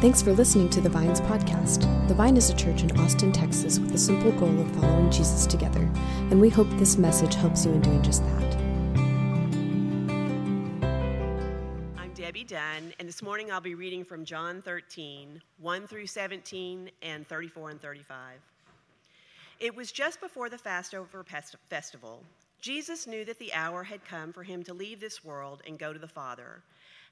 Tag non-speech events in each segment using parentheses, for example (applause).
Thanks for listening to the Vines podcast. The Vine is a church in Austin, Texas, with the simple goal of following Jesus together, and we hope this message helps you in doing just that. I'm Debbie Dunn, and this morning I'll be reading from John 13, 1 through 17, and 34 and 35. It was just before the Passover festival. Jesus knew that the hour had come for him to leave this world and go to the Father.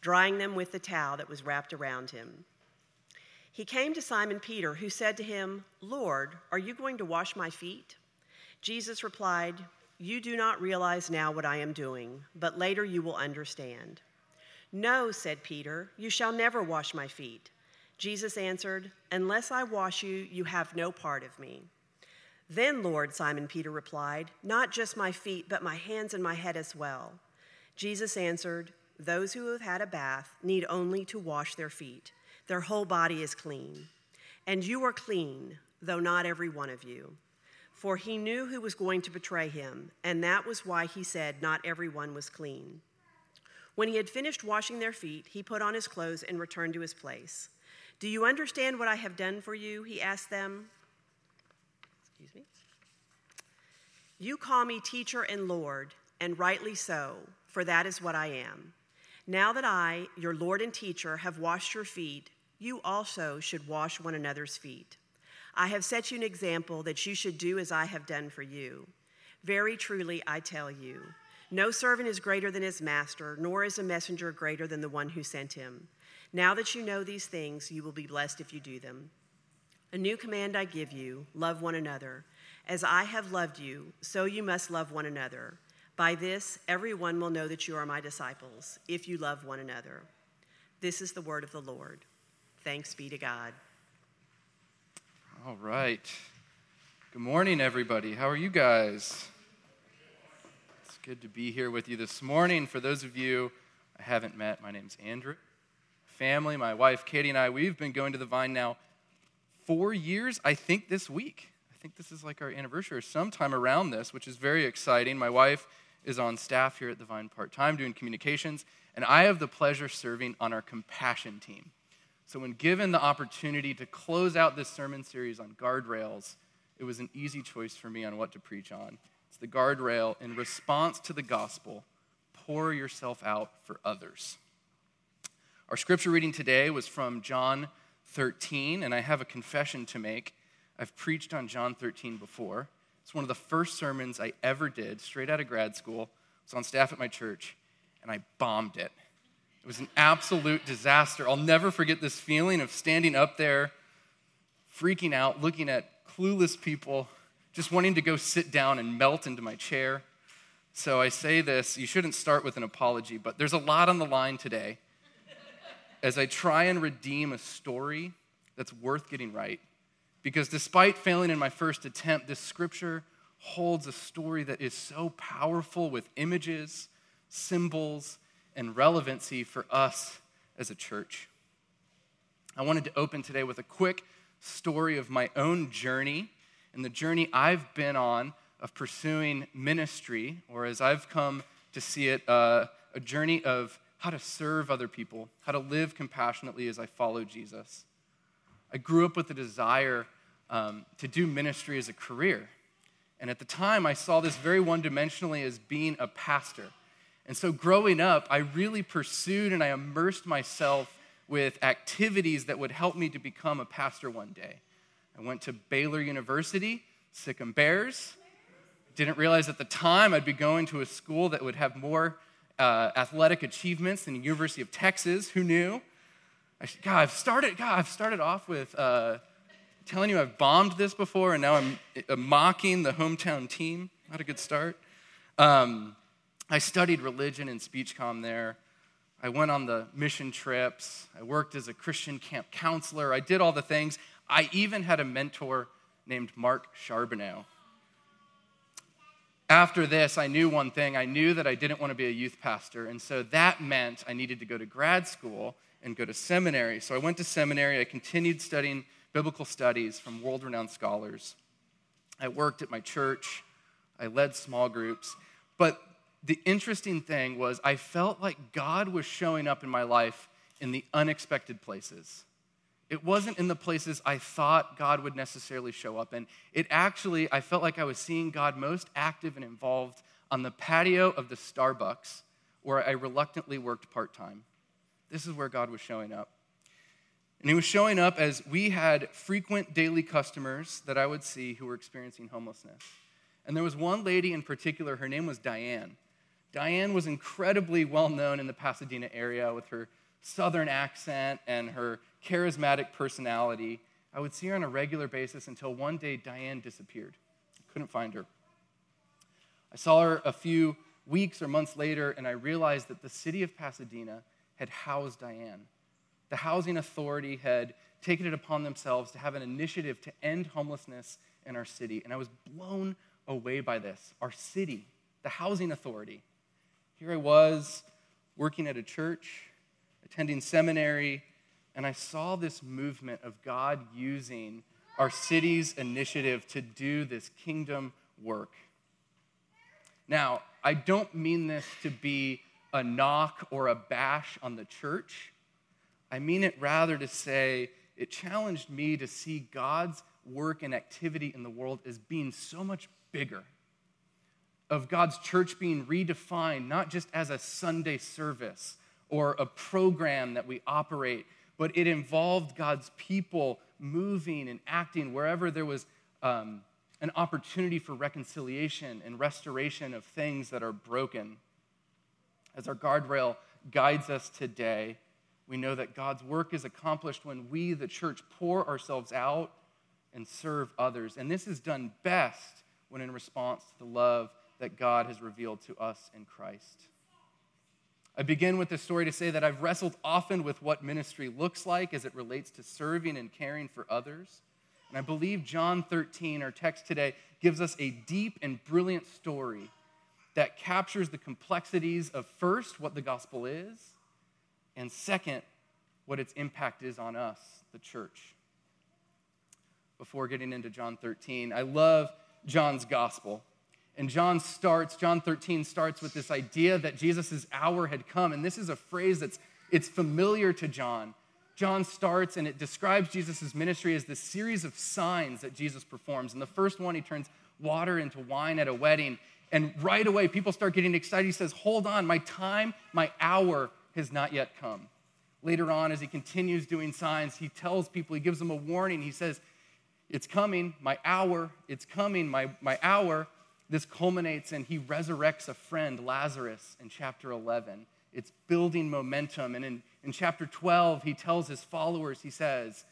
drying them with the towel that was wrapped around him. He came to Simon Peter, who said to him, Lord, are you going to wash my feet? Jesus replied, You do not realize now what I am doing, but later you will understand. No, said Peter, you shall never wash my feet. Jesus answered, Unless I wash you, you have no part of me. Then, Lord, Simon Peter replied, Not just my feet, but my hands and my head as well. Jesus answered, those who have had a bath need only to wash their feet. Their whole body is clean. And you are clean, though not every one of you. For he knew who was going to betray him, and that was why he said, Not everyone was clean. When he had finished washing their feet, he put on his clothes and returned to his place. Do you understand what I have done for you? He asked them. Excuse me. You call me teacher and Lord, and rightly so, for that is what I am. Now that I, your Lord and teacher, have washed your feet, you also should wash one another's feet. I have set you an example that you should do as I have done for you. Very truly, I tell you, no servant is greater than his master, nor is a messenger greater than the one who sent him. Now that you know these things, you will be blessed if you do them. A new command I give you love one another. As I have loved you, so you must love one another. By this, everyone will know that you are my disciples, if you love one another. This is the word of the Lord. Thanks be to God. All right. Good morning, everybody. How are you guys? It's good to be here with you this morning. For those of you I haven't met, my name's Andrew. Family, my wife Katie and I, we've been going to the Vine now four years, I think, this week. I think this is like our anniversary or sometime around this, which is very exciting. My wife is on staff here at the Vine part time doing communications, and I have the pleasure serving on our compassion team. So, when given the opportunity to close out this sermon series on guardrails, it was an easy choice for me on what to preach on. It's the guardrail in response to the gospel pour yourself out for others. Our scripture reading today was from John 13, and I have a confession to make. I've preached on John 13 before. It's one of the first sermons I ever did straight out of grad school. I was on staff at my church, and I bombed it. It was an absolute disaster. I'll never forget this feeling of standing up there, freaking out, looking at clueless people, just wanting to go sit down and melt into my chair. So I say this you shouldn't start with an apology, but there's a lot on the line today as I try and redeem a story that's worth getting right because despite failing in my first attempt, this scripture holds a story that is so powerful with images, symbols, and relevancy for us as a church. I wanted to open today with a quick story of my own journey and the journey I've been on of pursuing ministry, or as I've come to see it, uh, a journey of how to serve other people, how to live compassionately as I follow Jesus. I grew up with a desire um, to do ministry as a career. And at the time, I saw this very one dimensionally as being a pastor. And so growing up, I really pursued and I immersed myself with activities that would help me to become a pastor one day. I went to Baylor University, Sic 'em Bears. Didn't realize at the time I'd be going to a school that would have more uh, athletic achievements than the University of Texas. Who knew? I, God, I've started. God, I've started off with uh, telling you I've bombed this before, and now I'm uh, mocking the hometown team. Not a good start. Um, I studied religion and speech com there. I went on the mission trips. I worked as a Christian camp counselor. I did all the things. I even had a mentor named Mark Charbonneau. After this, I knew one thing. I knew that I didn't want to be a youth pastor. And so that meant I needed to go to grad school and go to seminary. So I went to seminary. I continued studying biblical studies from world renowned scholars. I worked at my church. I led small groups. But the interesting thing was, I felt like God was showing up in my life in the unexpected places. It wasn't in the places I thought God would necessarily show up in. It actually, I felt like I was seeing God most active and involved on the patio of the Starbucks where I reluctantly worked part time. This is where God was showing up. And He was showing up as we had frequent daily customers that I would see who were experiencing homelessness. And there was one lady in particular, her name was Diane. Diane was incredibly well known in the Pasadena area with her southern accent and her charismatic personality. I would see her on a regular basis until one day Diane disappeared. I couldn't find her. I saw her a few weeks or months later, and I realized that the city of Pasadena had housed Diane. The housing authority had taken it upon themselves to have an initiative to end homelessness in our city. And I was blown away by this. Our city, the housing authority. Here I was working at a church, attending seminary, and I saw this movement of God using our city's initiative to do this kingdom work. Now, I don't mean this to be a knock or a bash on the church. I mean it rather to say it challenged me to see God's work and activity in the world as being so much bigger. Of God's church being redefined not just as a Sunday service or a program that we operate, but it involved God's people moving and acting wherever there was um, an opportunity for reconciliation and restoration of things that are broken. As our guardrail guides us today, we know that God's work is accomplished when we, the church, pour ourselves out and serve others. And this is done best when in response to the love that God has revealed to us in Christ. I begin with this story to say that I've wrestled often with what ministry looks like as it relates to serving and caring for others. And I believe John 13, our text today, gives us a deep and brilliant story that captures the complexities of first, what the gospel is, and second, what its impact is on us, the church. Before getting into John 13, I love John's gospel. And John starts, John 13 starts with this idea that Jesus' hour had come. And this is a phrase that's it's familiar to John. John starts and it describes Jesus' ministry as this series of signs that Jesus performs. And the first one, he turns water into wine at a wedding. And right away, people start getting excited. He says, Hold on, my time, my hour has not yet come. Later on, as he continues doing signs, he tells people, he gives them a warning. He says, It's coming, my hour, it's coming, my, my hour. This culminates and he resurrects a friend, Lazarus, in chapter 11. It's building momentum. And in, in chapter 12, he tells his followers, he says,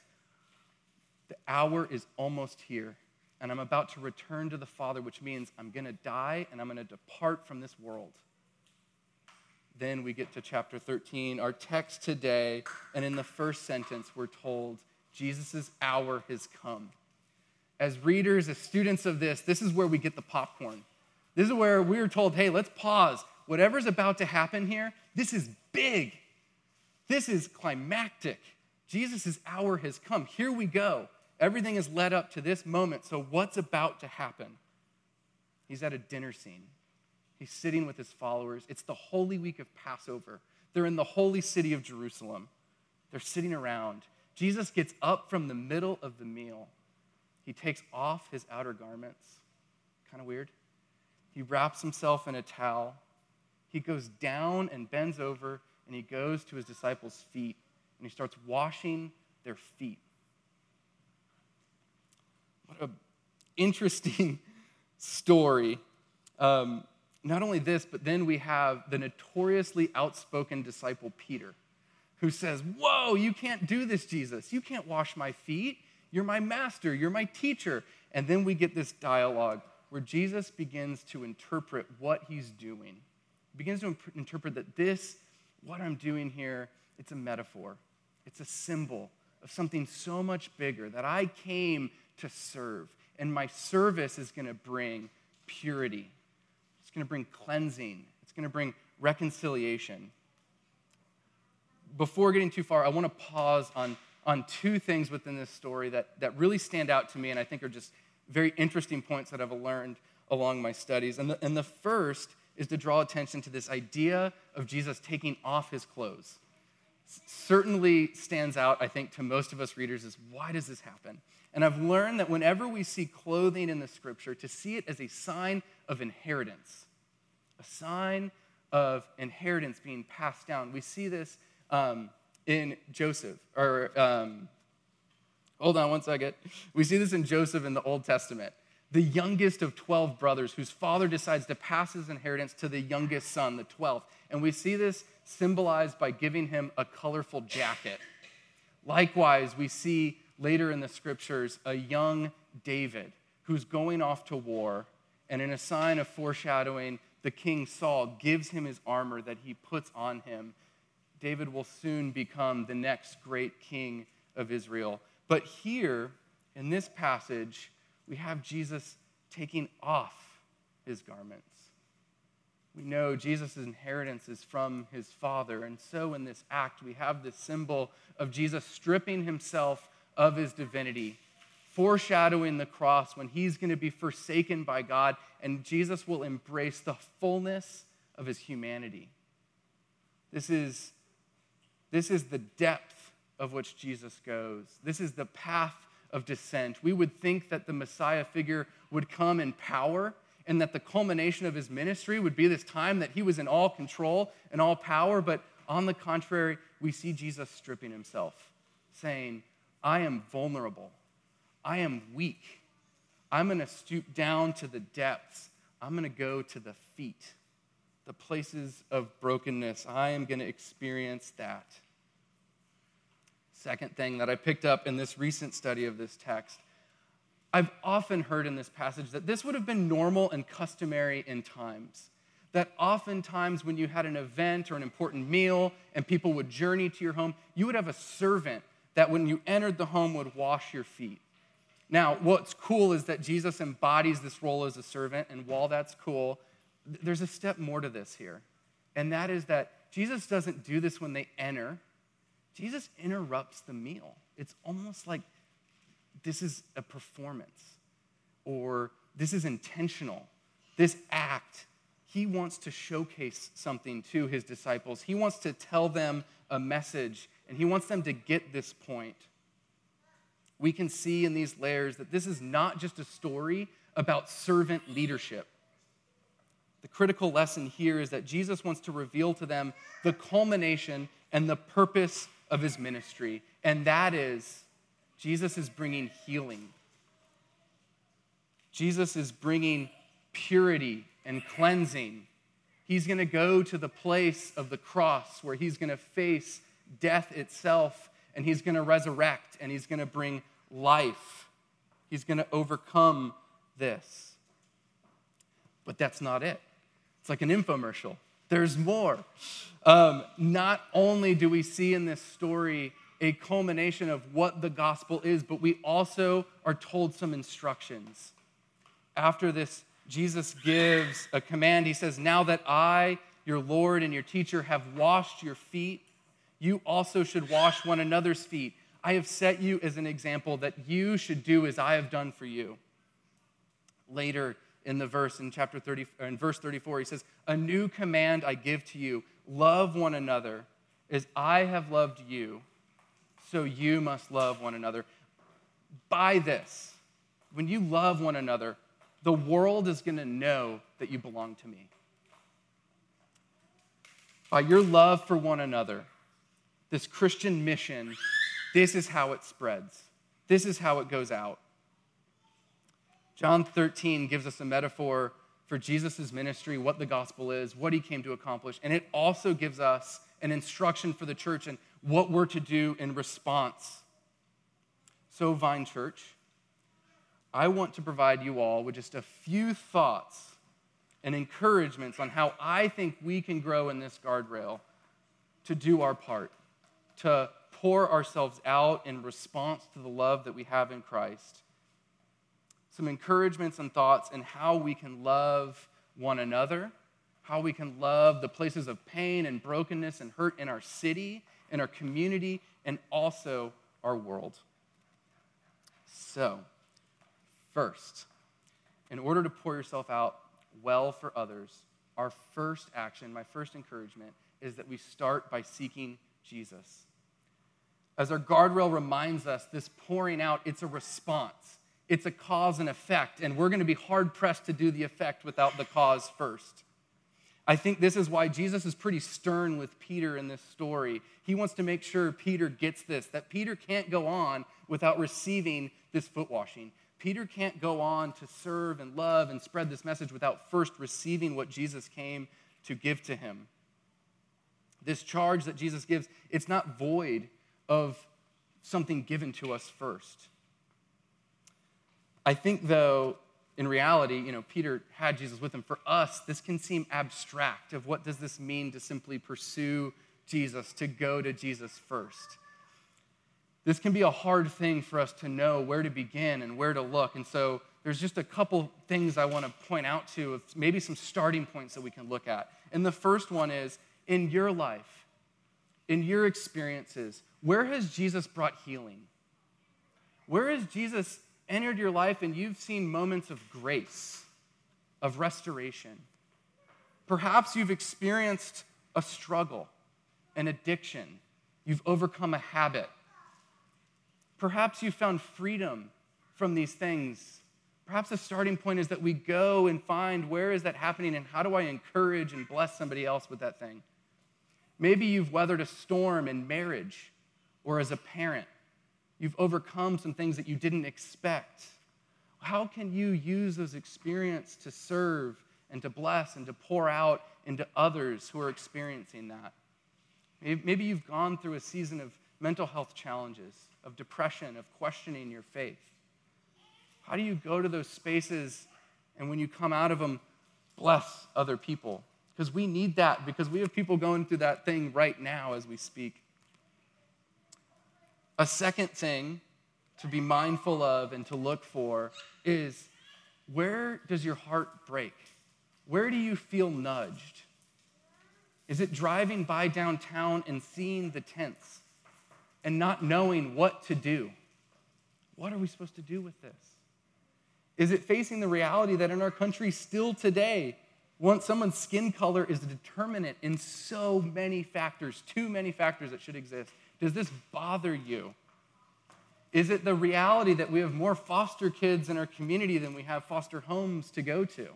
The hour is almost here, and I'm about to return to the Father, which means I'm going to die and I'm going to depart from this world. Then we get to chapter 13, our text today, and in the first sentence, we're told, Jesus' hour has come as readers, as students of this, this is where we get the popcorn. This is where we are told, hey, let's pause. Whatever's about to happen here, this is big. This is climactic. Jesus' hour has come. Here we go. Everything is led up to this moment. So, what's about to happen? He's at a dinner scene. He's sitting with his followers. It's the Holy Week of Passover. They're in the holy city of Jerusalem. They're sitting around. Jesus gets up from the middle of the meal he takes off his outer garments. Kind of weird. He wraps himself in a towel. He goes down and bends over and he goes to his disciples' feet and he starts washing their feet. What an interesting (laughs) story. Um, not only this, but then we have the notoriously outspoken disciple Peter, who says, Whoa, you can't do this, Jesus. You can't wash my feet. You're my master. You're my teacher. And then we get this dialogue where Jesus begins to interpret what he's doing. He begins to imp- interpret that this what I'm doing here, it's a metaphor, it's a symbol of something so much bigger that I came to serve. And my service is going to bring purity, it's going to bring cleansing, it's going to bring reconciliation. Before getting too far, I want to pause on, on two things within this story that, that really stand out to me and I think are just very interesting points that I've learned along my studies. And the, and the first is to draw attention to this idea of Jesus taking off his clothes. certainly stands out, I think, to most of us readers is why does this happen? And I've learned that whenever we see clothing in the scripture, to see it as a sign of inheritance, a sign of inheritance being passed down. We see this um, in Joseph, or um, hold on one second. We see this in Joseph in the Old Testament the youngest of 12 brothers, whose father decides to pass his inheritance to the youngest son, the 12th. And we see this symbolized by giving him a colorful jacket. Likewise, we see later in the scriptures a young David who's going off to war, and in a sign of foreshadowing, the king Saul gives him his armor that he puts on him. David will soon become the next great king of Israel. But here, in this passage, we have Jesus taking off his garments. We know Jesus' inheritance is from his Father. And so in this act, we have this symbol of Jesus stripping himself of his divinity, foreshadowing the cross when he's going to be forsaken by God, and Jesus will embrace the fullness of his humanity. This is, this is the depth of which Jesus goes. This is the path of descent. We would think that the Messiah figure would come in power and that the culmination of his ministry would be this time that he was in all control and all power. But on the contrary, we see Jesus stripping himself, saying, I am vulnerable. I am weak. I'm going to stoop down to the depths. I'm going to go to the feet, the places of brokenness. I am going to experience that. Second thing that I picked up in this recent study of this text I've often heard in this passage that this would have been normal and customary in times. That oftentimes, when you had an event or an important meal and people would journey to your home, you would have a servant that when you entered the home would wash your feet. Now, what's cool is that Jesus embodies this role as a servant, and while that's cool, there's a step more to this here. And that is that Jesus doesn't do this when they enter, Jesus interrupts the meal. It's almost like this is a performance or this is intentional. This act, he wants to showcase something to his disciples. He wants to tell them a message and he wants them to get this point. We can see in these layers that this is not just a story about servant leadership. The critical lesson here is that Jesus wants to reveal to them the culmination and the purpose of his ministry, and that is Jesus is bringing healing. Jesus is bringing purity and cleansing. He's going to go to the place of the cross where he's going to face death itself and he's going to resurrect and he's going to bring life. He's going to overcome this. But that's not it. It's like an infomercial. There's more. Um, not only do we see in this story a culmination of what the gospel is, but we also are told some instructions. After this, Jesus gives a command. He says, Now that I, your Lord and your teacher, have washed your feet, you also should wash one another's feet. I have set you as an example that you should do as I have done for you. Later, in the verse in chapter 30 uh, in verse 34 he says a new command i give to you love one another as i have loved you so you must love one another by this when you love one another the world is going to know that you belong to me by your love for one another this christian mission this is how it spreads. This is how it goes out. John 13 gives us a metaphor for Jesus' ministry, what the gospel is, what he came to accomplish, and it also gives us an instruction for the church and what we're to do in response. So, Vine Church, I want to provide you all with just a few thoughts and encouragements on how I think we can grow in this guardrail to do our part, to pour ourselves out in response to the love that we have in Christ. Some encouragements and thoughts in how we can love one another, how we can love the places of pain and brokenness and hurt in our city, in our community, and also our world. So, first, in order to pour yourself out well for others, our first action, my first encouragement, is that we start by seeking Jesus. As our guardrail reminds us, this pouring out, it's a response. It's a cause and effect, and we're going to be hard pressed to do the effect without the cause first. I think this is why Jesus is pretty stern with Peter in this story. He wants to make sure Peter gets this, that Peter can't go on without receiving this foot washing. Peter can't go on to serve and love and spread this message without first receiving what Jesus came to give to him. This charge that Jesus gives, it's not void of something given to us first. I think, though, in reality, you know, Peter had Jesus with him. For us, this can seem abstract of what does this mean to simply pursue Jesus, to go to Jesus first. This can be a hard thing for us to know where to begin and where to look. And so there's just a couple things I want to point out to, maybe some starting points that we can look at. And the first one is in your life, in your experiences, where has Jesus brought healing? Where has Jesus entered your life and you've seen moments of grace, of restoration. Perhaps you've experienced a struggle, an addiction. You've overcome a habit. Perhaps you found freedom from these things. Perhaps the starting point is that we go and find where is that happening and how do I encourage and bless somebody else with that thing. Maybe you've weathered a storm in marriage or as a parent. You've overcome some things that you didn't expect. How can you use those experiences to serve and to bless and to pour out into others who are experiencing that? Maybe you've gone through a season of mental health challenges, of depression, of questioning your faith. How do you go to those spaces and when you come out of them, bless other people? Because we need that, because we have people going through that thing right now as we speak. A second thing to be mindful of and to look for is where does your heart break? Where do you feel nudged? Is it driving by downtown and seeing the tents and not knowing what to do? What are we supposed to do with this? Is it facing the reality that in our country still today, once someone's skin color is a determinant in so many factors, too many factors that should exist? Does this bother you? Is it the reality that we have more foster kids in our community than we have foster homes to go to?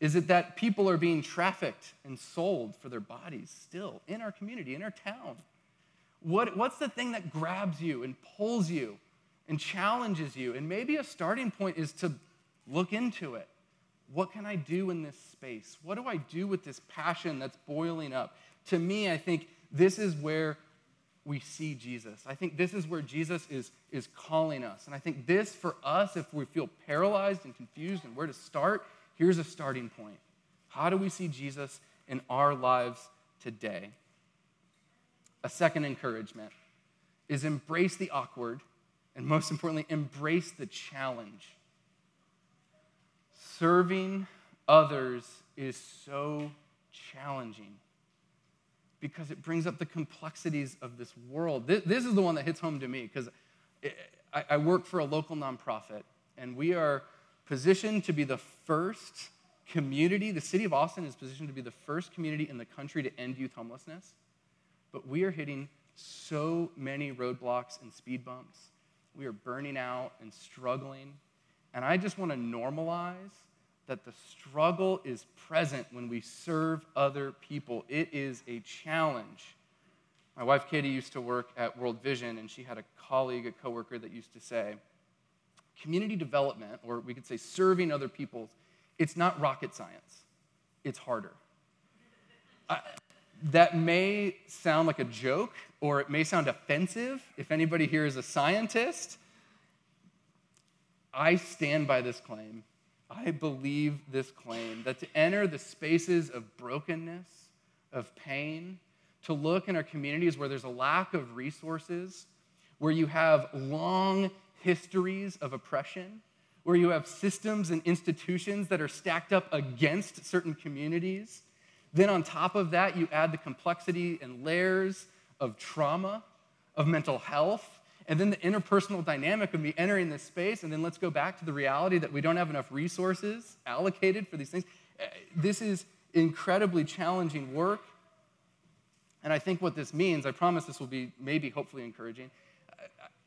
Is it that people are being trafficked and sold for their bodies still in our community, in our town? What, what's the thing that grabs you and pulls you and challenges you? And maybe a starting point is to look into it. What can I do in this space? What do I do with this passion that's boiling up? To me, I think this is where we see Jesus. I think this is where Jesus is, is calling us. And I think this, for us, if we feel paralyzed and confused and where to start, here's a starting point. How do we see Jesus in our lives today? A second encouragement is embrace the awkward, and most importantly, embrace the challenge. Serving others is so challenging because it brings up the complexities of this world. This, this is the one that hits home to me because I, I work for a local nonprofit, and we are positioned to be the first community. The city of Austin is positioned to be the first community in the country to end youth homelessness. But we are hitting so many roadblocks and speed bumps. We are burning out and struggling. And I just want to normalize that the struggle is present when we serve other people. It is a challenge. My wife Katie used to work at World Vision, and she had a colleague, a coworker, that used to say, community development, or we could say serving other people, it's not rocket science, it's harder. I, that may sound like a joke, or it may sound offensive if anybody here is a scientist. I stand by this claim I believe this claim that to enter the spaces of brokenness, of pain, to look in our communities where there's a lack of resources, where you have long histories of oppression, where you have systems and institutions that are stacked up against certain communities. Then, on top of that, you add the complexity and layers of trauma, of mental health, and then the interpersonal dynamic of me entering this space. And then let's go back to the reality that we don't have enough resources allocated for these things. Eh, this is incredibly challenging work. And I think what this means, I promise this will be maybe hopefully encouraging.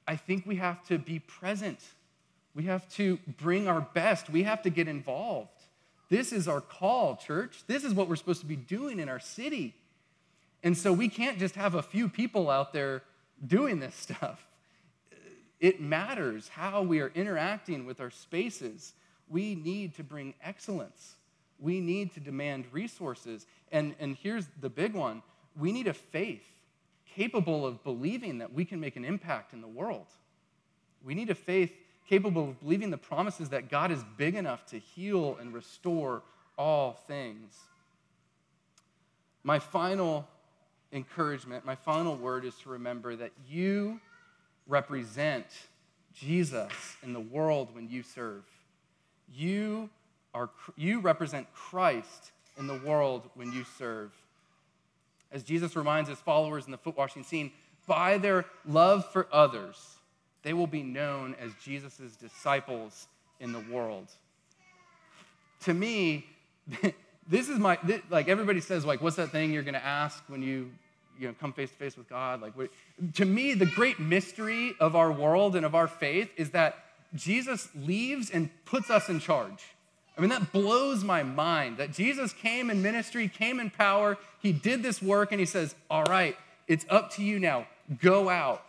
I think we have to be present. We have to bring our best. We have to get involved. This is our call, church. This is what we're supposed to be doing in our city. And so we can't just have a few people out there doing this (laughs) stuff. It matters how we are interacting with our spaces. We need to bring excellence. We need to demand resources. And, and here's the big one we need a faith capable of believing that we can make an impact in the world. We need a faith capable of believing the promises that God is big enough to heal and restore all things. My final encouragement, my final word is to remember that you represent Jesus in the world when you serve. You, are, you represent Christ in the world when you serve as Jesus reminds his followers in the foot washing scene, by their love for others, they will be known as Jesus' disciples in the world. To me, (laughs) this is my, this, like everybody says, like, what's that thing you're going to ask when you, you know, come face to face with God? Like, to me, the great mystery of our world and of our faith is that Jesus leaves and puts us in charge. I mean, that blows my mind that Jesus came in ministry, came in power, he did this work, and he says, All right, it's up to you now. Go out.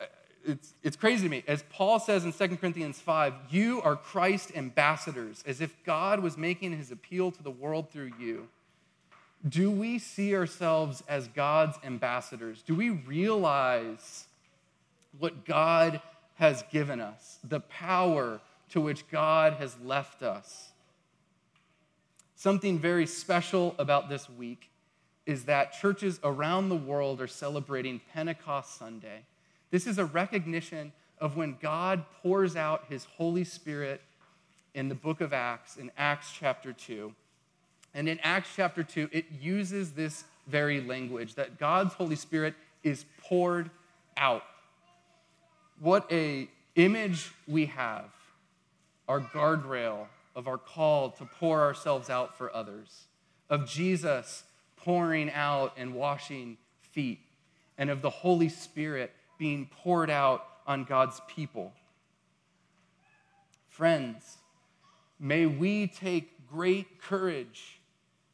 Uh, it's, it's crazy to me. As Paul says in 2 Corinthians 5, you are Christ ambassadors, as if God was making his appeal to the world through you. Do we see ourselves as God's ambassadors? Do we realize what God has given us, the power, to which God has left us. Something very special about this week is that churches around the world are celebrating Pentecost Sunday. This is a recognition of when God pours out his Holy Spirit in the book of Acts, in Acts chapter 2. And in Acts chapter 2, it uses this very language that God's Holy Spirit is poured out. What a image we have our guardrail of our call to pour ourselves out for others, of Jesus pouring out and washing feet, and of the Holy Spirit being poured out on God's people. Friends, may we take great courage.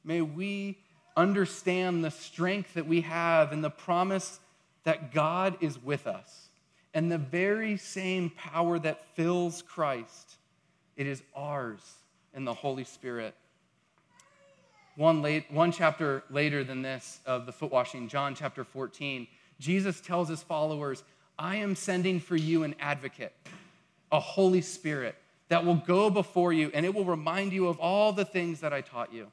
May we understand the strength that we have and the promise that God is with us. And the very same power that fills Christ it is ours in the Holy Spirit. One, late, one chapter later than this of the foot washing, John chapter 14, Jesus tells his followers, I am sending for you an advocate, a Holy Spirit that will go before you and it will remind you of all the things that I taught you.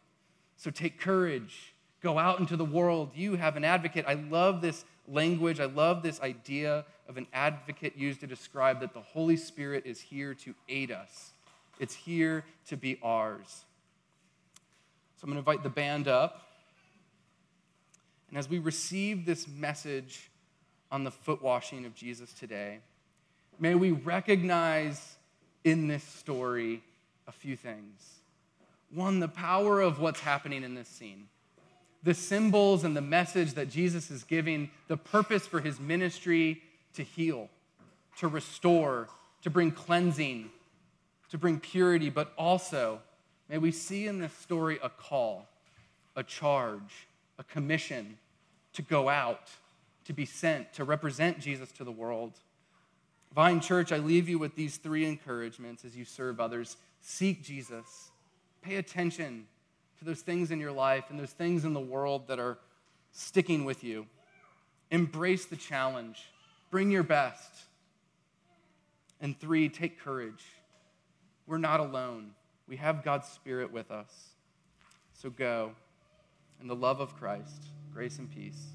So take courage, go out into the world. You have an advocate. I love this language, I love this idea of an advocate used to describe that the Holy Spirit is here to aid us it's here to be ours. So I'm going to invite the band up. And as we receive this message on the foot washing of Jesus today, may we recognize in this story a few things. One, the power of what's happening in this scene, the symbols and the message that Jesus is giving, the purpose for his ministry to heal, to restore, to bring cleansing, to bring purity, but also may we see in this story a call, a charge, a commission to go out, to be sent, to represent Jesus to the world. Vine Church, I leave you with these three encouragements as you serve others. Seek Jesus. Pay attention to those things in your life and those things in the world that are sticking with you. Embrace the challenge. Bring your best. And three, take courage. We're not alone. We have God's Spirit with us. So go in the love of Christ. Grace and peace.